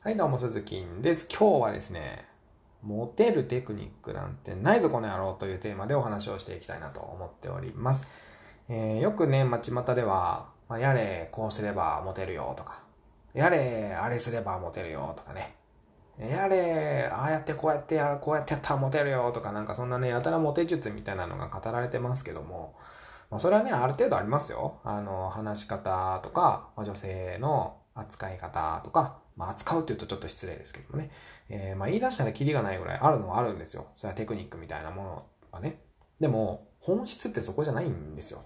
はい、どうも、鈴木です。今日はですね、モテるテクニックなんてないぞこの野郎というテーマでお話をしていきたいなと思っております。えー、よくね、街端では、まあ、やれ、こうすればモテるよとか、やれ、あれすればモテるよとかね、やれ、ああやってこうやってや、こうやってやったらモテるよとか、なんかそんなね、やたらモテ術みたいなのが語られてますけども、まあ、それはね、ある程度ありますよ。あの、話し方とか、まあ、女性の扱い方とか、まあ、扱うって言うとちょっと失礼ですけどもね。えー、まあ、言い出したらキリがないぐらいあるのはあるんですよ。それはテクニックみたいなものはね。でも、本質ってそこじゃないんですよ。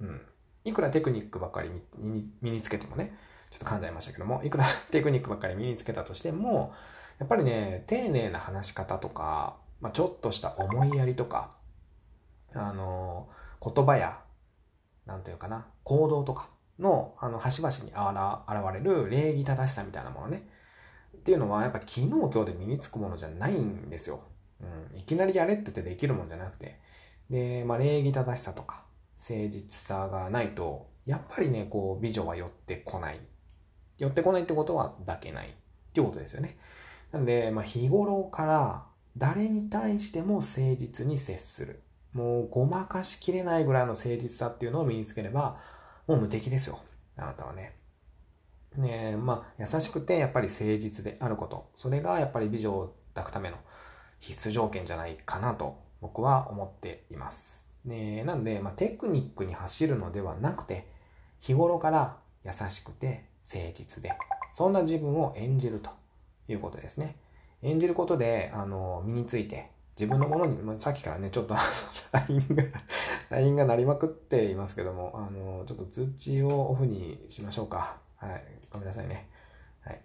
うん。いくらテクニックばっかり身につけてもね、ちょっと噛んじゃいましたけども、いくら テクニックばっかり身につけたとしても、やっぱりね、丁寧な話し方とか、まあ、ちょっとした思いやりとか、あの、言葉や、なんというかな、行動とか、の、あの、端々にあら現れる礼儀正しさみたいなものね。っていうのは、やっぱ昨日今日で身につくものじゃないんですよ。うん。いきなりやれって言ってできるもんじゃなくて。で、まあ、礼儀正しさとか、誠実さがないと、やっぱりね、こう、美女は寄ってこない。寄ってこないってことは抱けないっていうことですよね。なんで、まあ、日頃から誰に対しても誠実に接する。もうごまかしきれないぐらいの誠実さっていうのを身につければ、もう無敵ですよ。あなたはね。ねまあ、優しくてやっぱり誠実であること。それがやっぱり美女を抱くための必須条件じゃないかなと僕は思っています。ねなんで、まあ、テクニックに走るのではなくて、日頃から優しくて誠実で、そんな自分を演じるということですね。演じることで、あの、身について、自分のものに、まあ、さっきからね、ちょっと LINE が LINE が鳴りまくっていますけども、あの、ちょっと通知をオフにしましょうか。はい。ごめんなさいね。はい。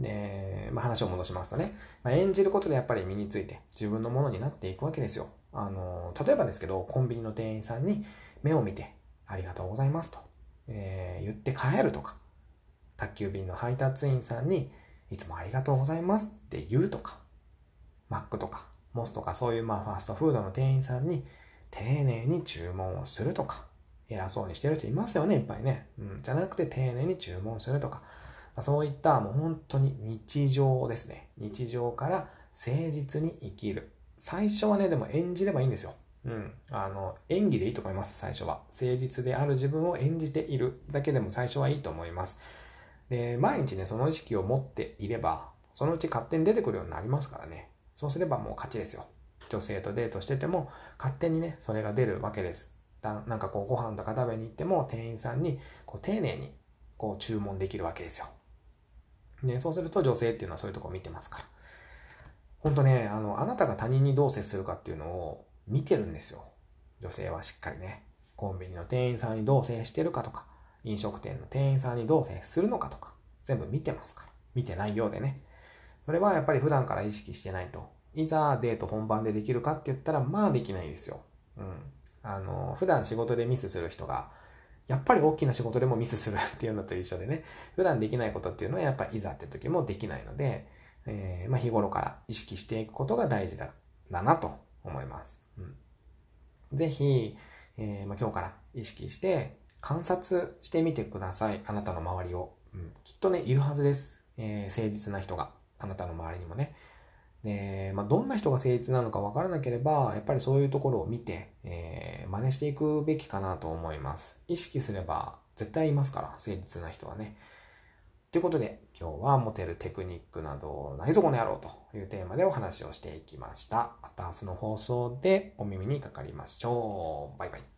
で、まあ、話を戻しますとね、まあ、演じることでやっぱり身について自分のものになっていくわけですよ。あの、例えばですけど、コンビニの店員さんに目を見て、ありがとうございますと、えー、言って帰るとか、宅急便の配達員さんに、いつもありがとうございますって言うとか、マックとか、モスとかそういうまあファーストフードの店員さんに丁寧に注文をするとか、偉そうにしてる人いますよね、いっぱいね。うん、じゃなくて丁寧に注文するとか、そういったもう本当に日常ですね。日常から誠実に生きる。最初はね、でも演じればいいんですよ。うん。あの、演技でいいと思います、最初は。誠実である自分を演じているだけでも最初はいいと思います。で、毎日ね、その意識を持っていれば、そのうち勝手に出てくるようになりますからね。そうすればもう勝ちですよ。女性とデートしてても、勝手にね、それが出るわけです。だなんかこう、ご飯とか食べに行っても、店員さんに、こう、丁寧に、こう、注文できるわけですよ。ね、そうすると女性っていうのはそういうとこ見てますから。ほんとね、あの、あなたが他人にどう接するかっていうのを見てるんですよ。女性はしっかりね。コンビニの店員さんにどう接してるかとか、飲食店の店員さんにどう接するのかとか、全部見てますから。見てないようでね。それはやっぱり普段から意識してないと。いざデート本番でできるかって言ったら、まあできないですよ。うん。あの、普段仕事でミスする人が、やっぱり大きな仕事でもミスするっていうのと一緒でね、普段できないことっていうのはやっぱいざって時もできないので、えー、まあ日頃から意識していくことが大事だ、だなと思います。うん。ぜひ、えー、まあ今日から意識して観察してみてください。あなたの周りを。うん、きっとね、いるはずです。えー、誠実な人が。あなたの周りにもね。で、まあ、どんな人が誠実なのかわからなければ、やっぱりそういうところを見て、えー、真似していくべきかなと思います。意識すれば絶対いますから、誠実な人はね。ということで、今日はモテるテクニックなどないぞこの野郎というテーマでお話をしていきました。また明日の放送でお耳にかかりましょう。バイバイ。